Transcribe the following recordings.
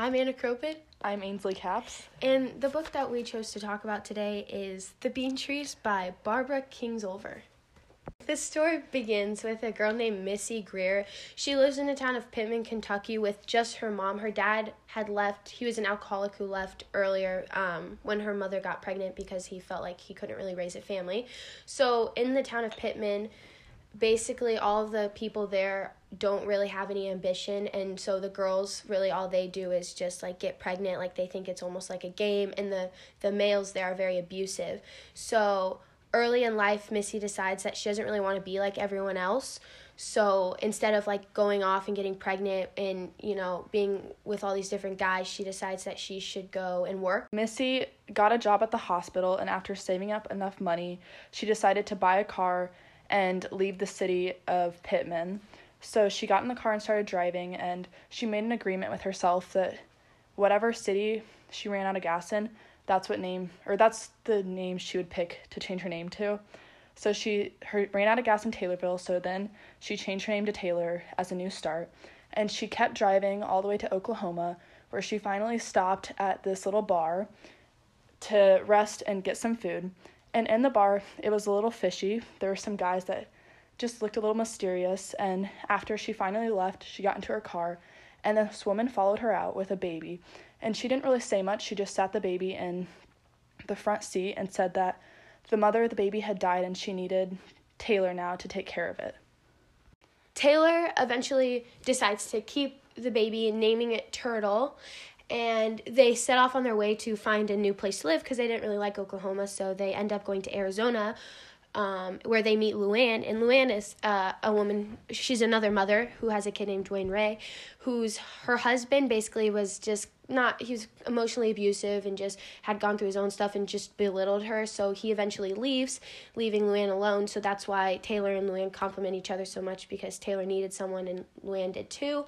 I'm Anna Kropid, I'm Ainsley Capps. and the book that we chose to talk about today is The Bean Trees by Barbara Kingsolver. This story begins with a girl named Missy Greer. She lives in the town of Pittman, Kentucky, with just her mom. Her dad had left. He was an alcoholic who left earlier um, when her mother got pregnant because he felt like he couldn't really raise a family. So, in the town of Pittman, basically all the people there don't really have any ambition and so the girls really all they do is just like get pregnant like they think it's almost like a game and the the males there are very abusive. So early in life missy decides that she doesn't really want to be like everyone else. So instead of like going off and getting pregnant and you know being with all these different guys she decides that she should go and work. Missy got a job at the hospital, and after saving up enough money, she decided to buy a car and leave the city of Pittman. So she got in the car and started driving, and she made an agreement with herself that whatever city she ran out of gas in, that's what name, or that's the name she would pick to change her name to. So she her, ran out of gas in Taylorville, so then she changed her name to Taylor as a new start. And she kept driving all the way to Oklahoma, where she finally stopped at this little bar to rest and get some food. And in the bar, it was a little fishy. There were some guys that just looked a little mysterious. And after she finally left, she got into her car, and this woman followed her out with a baby. And she didn't really say much. She just sat the baby in the front seat and said that the mother of the baby had died and she needed Taylor now to take care of it. Taylor eventually decides to keep the baby, naming it Turtle, and they set off on their way to find a new place to live because they didn't really like Oklahoma, so they end up going to Arizona. Um, where they meet Luann, and Luann is uh, a woman. She's another mother who has a kid named Dwayne Ray, whose her husband basically was just not. He was emotionally abusive and just had gone through his own stuff and just belittled her. So he eventually leaves, leaving Luann alone. So that's why Taylor and Luann compliment each other so much because Taylor needed someone and Luann did too.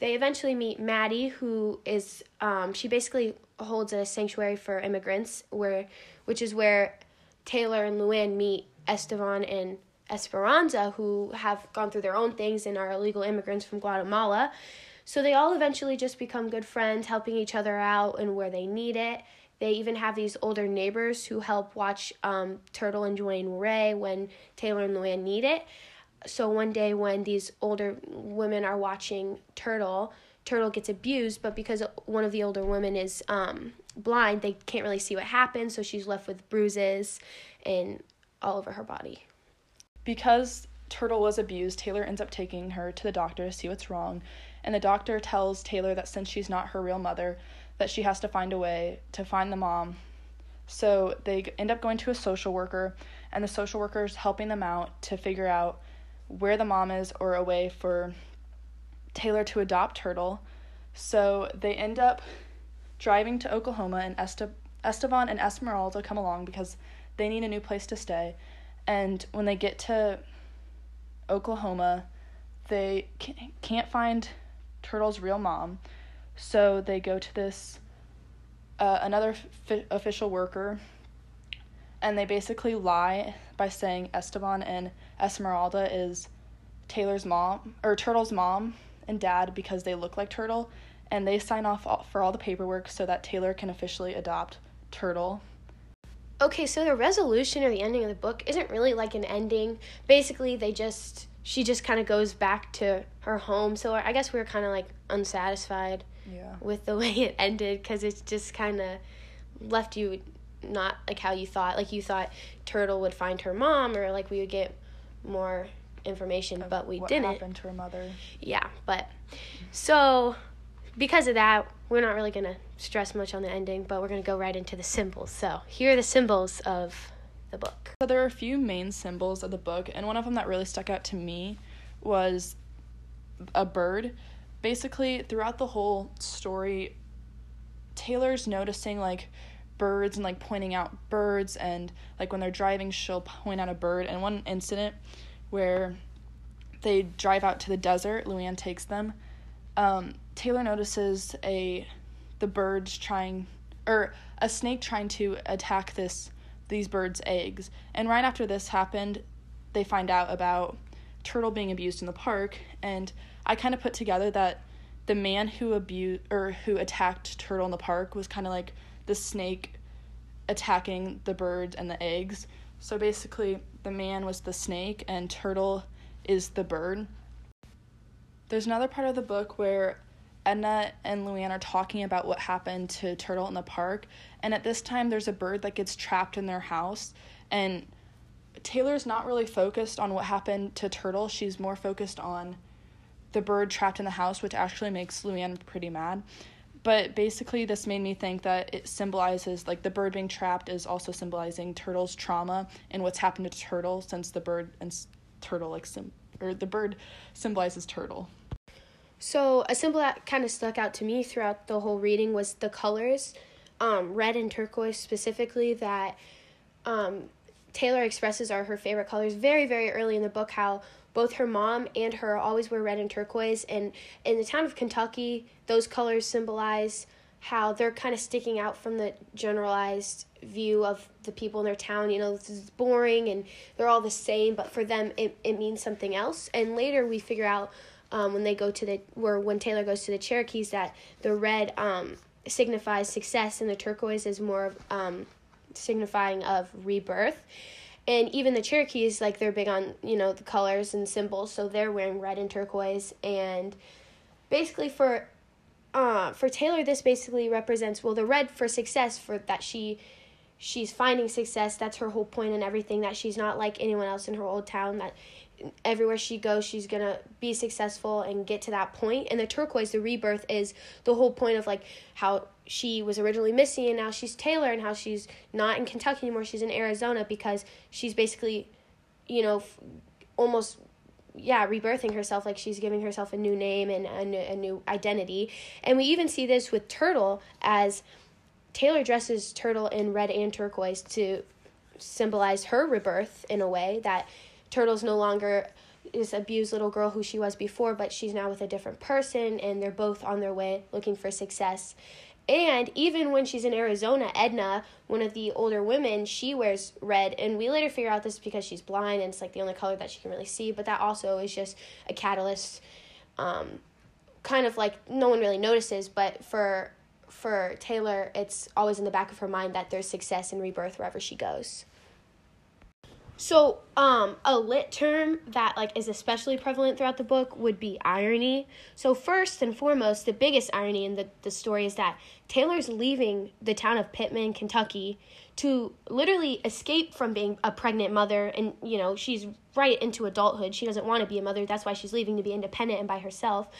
They eventually meet Mattie, who is um, she basically holds a sanctuary for immigrants, where which is where Taylor and Luann meet Estevan and Esperanza, who have gone through their own things and are illegal immigrants from Guatemala. So they all eventually just become good friends, helping each other out and where they need it. They even have these older neighbors who help watch um, Turtle and Dwayne Ray when Taylor and Luann need it. So one day when these older women are watching Turtle, Turtle gets abused, but because one of the older women is um, blind, they can't really see what happens. So she's left with bruises and all over her body. Because Turtle was abused, Taylor ends up taking her to the doctor to see what's wrong. And the doctor tells Taylor that since she's not her real mother, that she has to find a way to find the mom. So they end up going to a social worker, and the social worker is helping them out to figure out where the mom is or a way for Taylor to adopt Turtle. So they end up driving to Oklahoma, and Este- Estevan and Esmeralda come along because they need a new place to stay. And when they get to Oklahoma, they can't find Turtle's real mom. So they go to this uh, another f- official worker, and they basically lie by saying Estevan and Esmeralda is Taylor's mom or Turtle's mom and dad because they look like Turtle, and they sign off all, for all the paperwork so that Taylor can officially adopt Turtle. Okay, so the resolution or the ending of the book isn't really like an ending. Basically, they just she just kind of goes back to her home. So I guess we were kind of like unsatisfied Yeah. with the way it ended because it just kind of left you not like how you thought. Like you thought Turtle would find her mom or like we would get more information, but we what didn't. happened to her mother? Yeah, but so because of that, we're not really gonna stress much on the ending, but we're gonna go right into the symbols. So here are the symbols of the book. So there are a few main symbols of the book, and one of them that really stuck out to me was a bird. Basically, throughout the whole story, Taylor's noticing like birds and like pointing out birds, and like when they're driving, she'll point out a bird. And one incident where they drive out to the desert, Luann takes them. Um, Taylor notices a the birds trying or a snake trying to attack this these birds' eggs. And right after this happened, they find out about turtle being abused in the park and I kind of put together that the man who abused or who attacked Turtle in the park was kind of like the snake attacking the birds and the eggs. So basically, the man was the snake and Turtle is the bird. There's another part of the book where Edna and Luann are talking about what happened to Turtle in the park, and at this time, there's a bird that gets trapped in their house, and Taylor's not really focused on what happened to Turtle. She's more focused on the bird trapped in the house, which actually makes Luann pretty mad. But basically, this made me think that it symbolizes, like, the bird being trapped is also symbolizing Turtle's trauma and what's happened to Turtle since the bird and Turtle, like, sim- or the bird symbolizes Turtle. So, a symbol that kind of stuck out to me throughout the whole reading was the colors, um, red and turquoise specifically, that um, Taylor expresses are her favorite colors very, very early in the book. How both her mom and her always wear red and turquoise. And in the town of Kentucky, those colors symbolize how they're kind of sticking out from the generalized view of the people in their town. You know, this is boring and they're all the same, but for them, it, it means something else. And later we figure out um, when they go to the, where when Taylor goes to the Cherokees, that the red um, signifies success and the turquoise is more of um, signifying of rebirth and even the Cherokees, like they're big on you know the colors and symbols, so they're wearing red and turquoise. And basically for uh, for Taylor, this basically represents well the red for success for that she she's finding success. That's her whole point and everything. That she's not like anyone else in her old town. That everywhere she goes, she's gonna be successful and get to that point. And the turquoise, the rebirth, is the whole point of like how she was originally Missy and now she's Taylor, and how she's not in Kentucky anymore. She's in Arizona because she's basically, you know, f- almost yeah rebirthing herself like she's giving herself a new name and a new, a new identity and we even see this with turtle as taylor dresses turtle in red and turquoise to symbolize her rebirth in a way that Turtle's no longer this abused little girl who she was before, but she's now with a different person, and they're both on their way looking for success. And even when she's in Arizona, Edna, one of the older women, she wears red. And we later figure out this because she's blind and it's like the only color that she can really see. But that also is just a catalyst, um, kind of like no one really notices. But for for Taylor, it's always in the back of her mind that there's success and rebirth wherever she goes. So, um, a lit term that like is especially prevalent throughout the book would be irony. So, first and foremost, the biggest irony in the, the story is that Taylor's leaving the town of Pittman, Kentucky, to literally escape from being a pregnant mother, and you know she's right into adulthood. She doesn't want to be a mother. That's why she's leaving to be independent and by herself.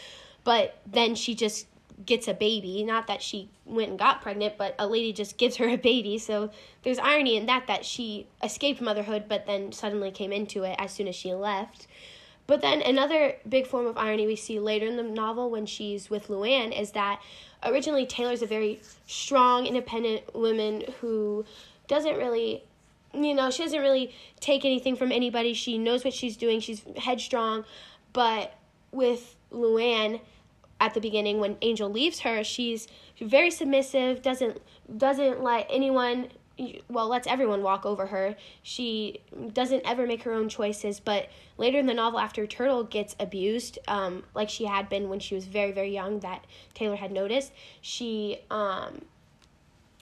But then she just gets a baby. Not that she went and got pregnant, but a lady just gives her a baby. So there's irony in that that she escaped motherhood, but then suddenly came into it as soon as she left. But then another big form of irony we see later in the novel when she's with Luann is that originally Taylor's a very strong, independent woman who doesn't really you know, she doesn't really take anything from anybody. She knows what she's doing. She's headstrong. But with Luann, at the beginning when Angel leaves her, she's very submissive, doesn't doesn't let anyone well, lets everyone walk over her. She doesn't ever make her own choices, but later in the novel, after Turtle gets abused, um, like she had been when she was very, very young, that Taylor had noticed, she um,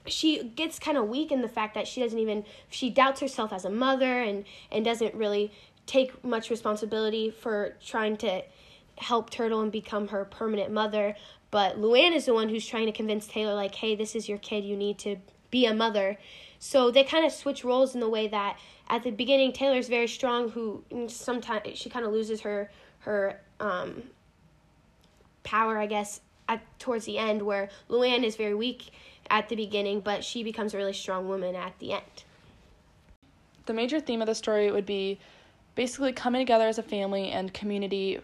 she gets kind of weak in the fact that she doesn't even she doubts herself as a mother and and doesn't really take much responsibility for trying to help Turtle and become her permanent mother. But Luann is the one who's trying to convince Taylor, like, hey, this is your kid, you need to be a mother. So they kind of switch roles in the way that at the beginning Taylor's very strong, who sometimes she kind of loses her her um, power, I guess, at towards the end, where Luann is very weak at the beginning, but she becomes a really strong woman at the end. The major theme of the story would be basically coming together as a family and community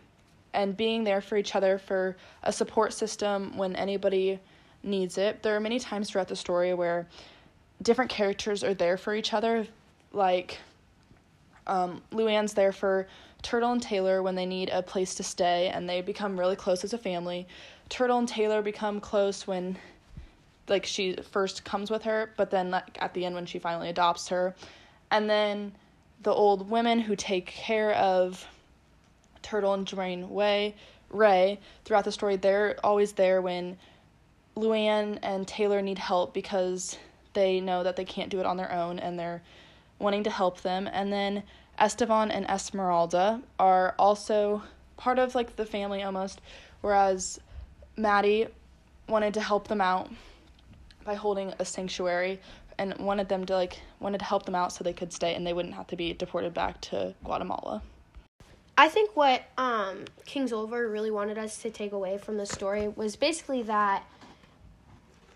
and being there for each other for a support system when anybody needs it. There are many times throughout the story where different characters are there for each other, like um, Luann's there for Turtle and Taylor when they need a place to stay, and they become really close as a family. Turtle and Taylor become close when like she first comes with her, but then like at the end when she finally adopts her. And then the old women who take care of Turtle and Dwayne Way Ray throughout the story, they're always there when Luann and Taylor need help because they know that they can't do it on their own and they're wanting to help them. And then Estevan and Esmeralda are also part of like the family almost, whereas Mattie wanted to help them out by holding a sanctuary and wanted them to like wanted to help them out so they could stay and they wouldn't have to be deported back to Guatemala. I think what um, Kingsolver really wanted us to take away from the story was basically that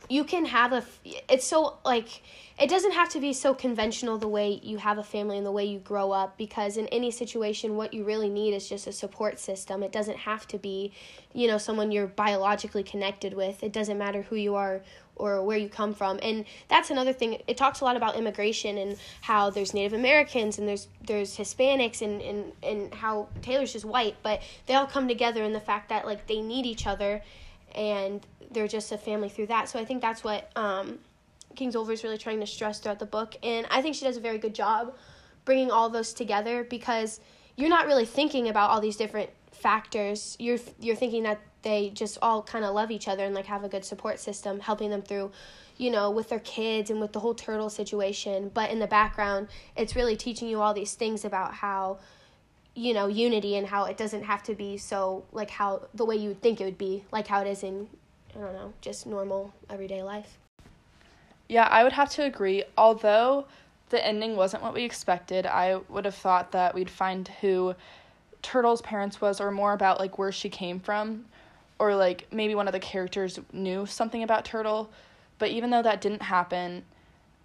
you can have a it's so like it doesn't have to be so conventional the way you have a family and the way you grow up because in any situation what you really need is just a support system. It doesn't have to be you know someone you're biologically connected with. It doesn't matter who you are or where you come from and that's another thing it talks a lot about immigration and how there's native americans and there's there's hispanics and and, and how taylor's just white but they all come together in the fact that like they need each other and they're just a family through that. So I think that's what um, Kingsolver is really trying to stress throughout the book, and I think she does a very good job bringing all those together because you're not really thinking about all these different factors. You're you're thinking that they just all kind of love each other and like have a good support system, helping them through, you know, with their kids and with the whole turtle situation. But in the background, it's really teaching you all these things about how you know unity and how it doesn't have to be so like how the way you would think it would be like how it is in I don't know, just normal everyday life. Yeah, I would have to agree. Although the ending wasn't what we expected, I would have thought that we'd find who Turtle's parents was or more about like where she came from or like maybe one of the characters knew something about Turtle. But even though that didn't happen,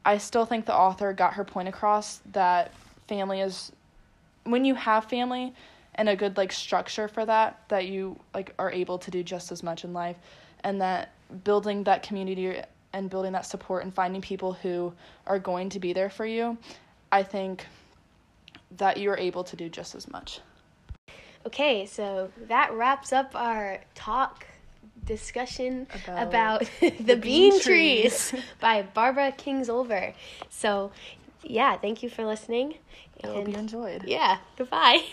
I still think the author got her point across that family is when you have family and a good like structure for that that you like are able to do just as much in life and that building that community and building that support and finding people who are going to be there for you, I think that you're able to do just as much. Okay, so that wraps up our talk discussion about, about the, the, bean, bean trees, trees by Barbara Kingsolver. So, yeah, thank you for listening. I hope you enjoyed. Yeah, goodbye.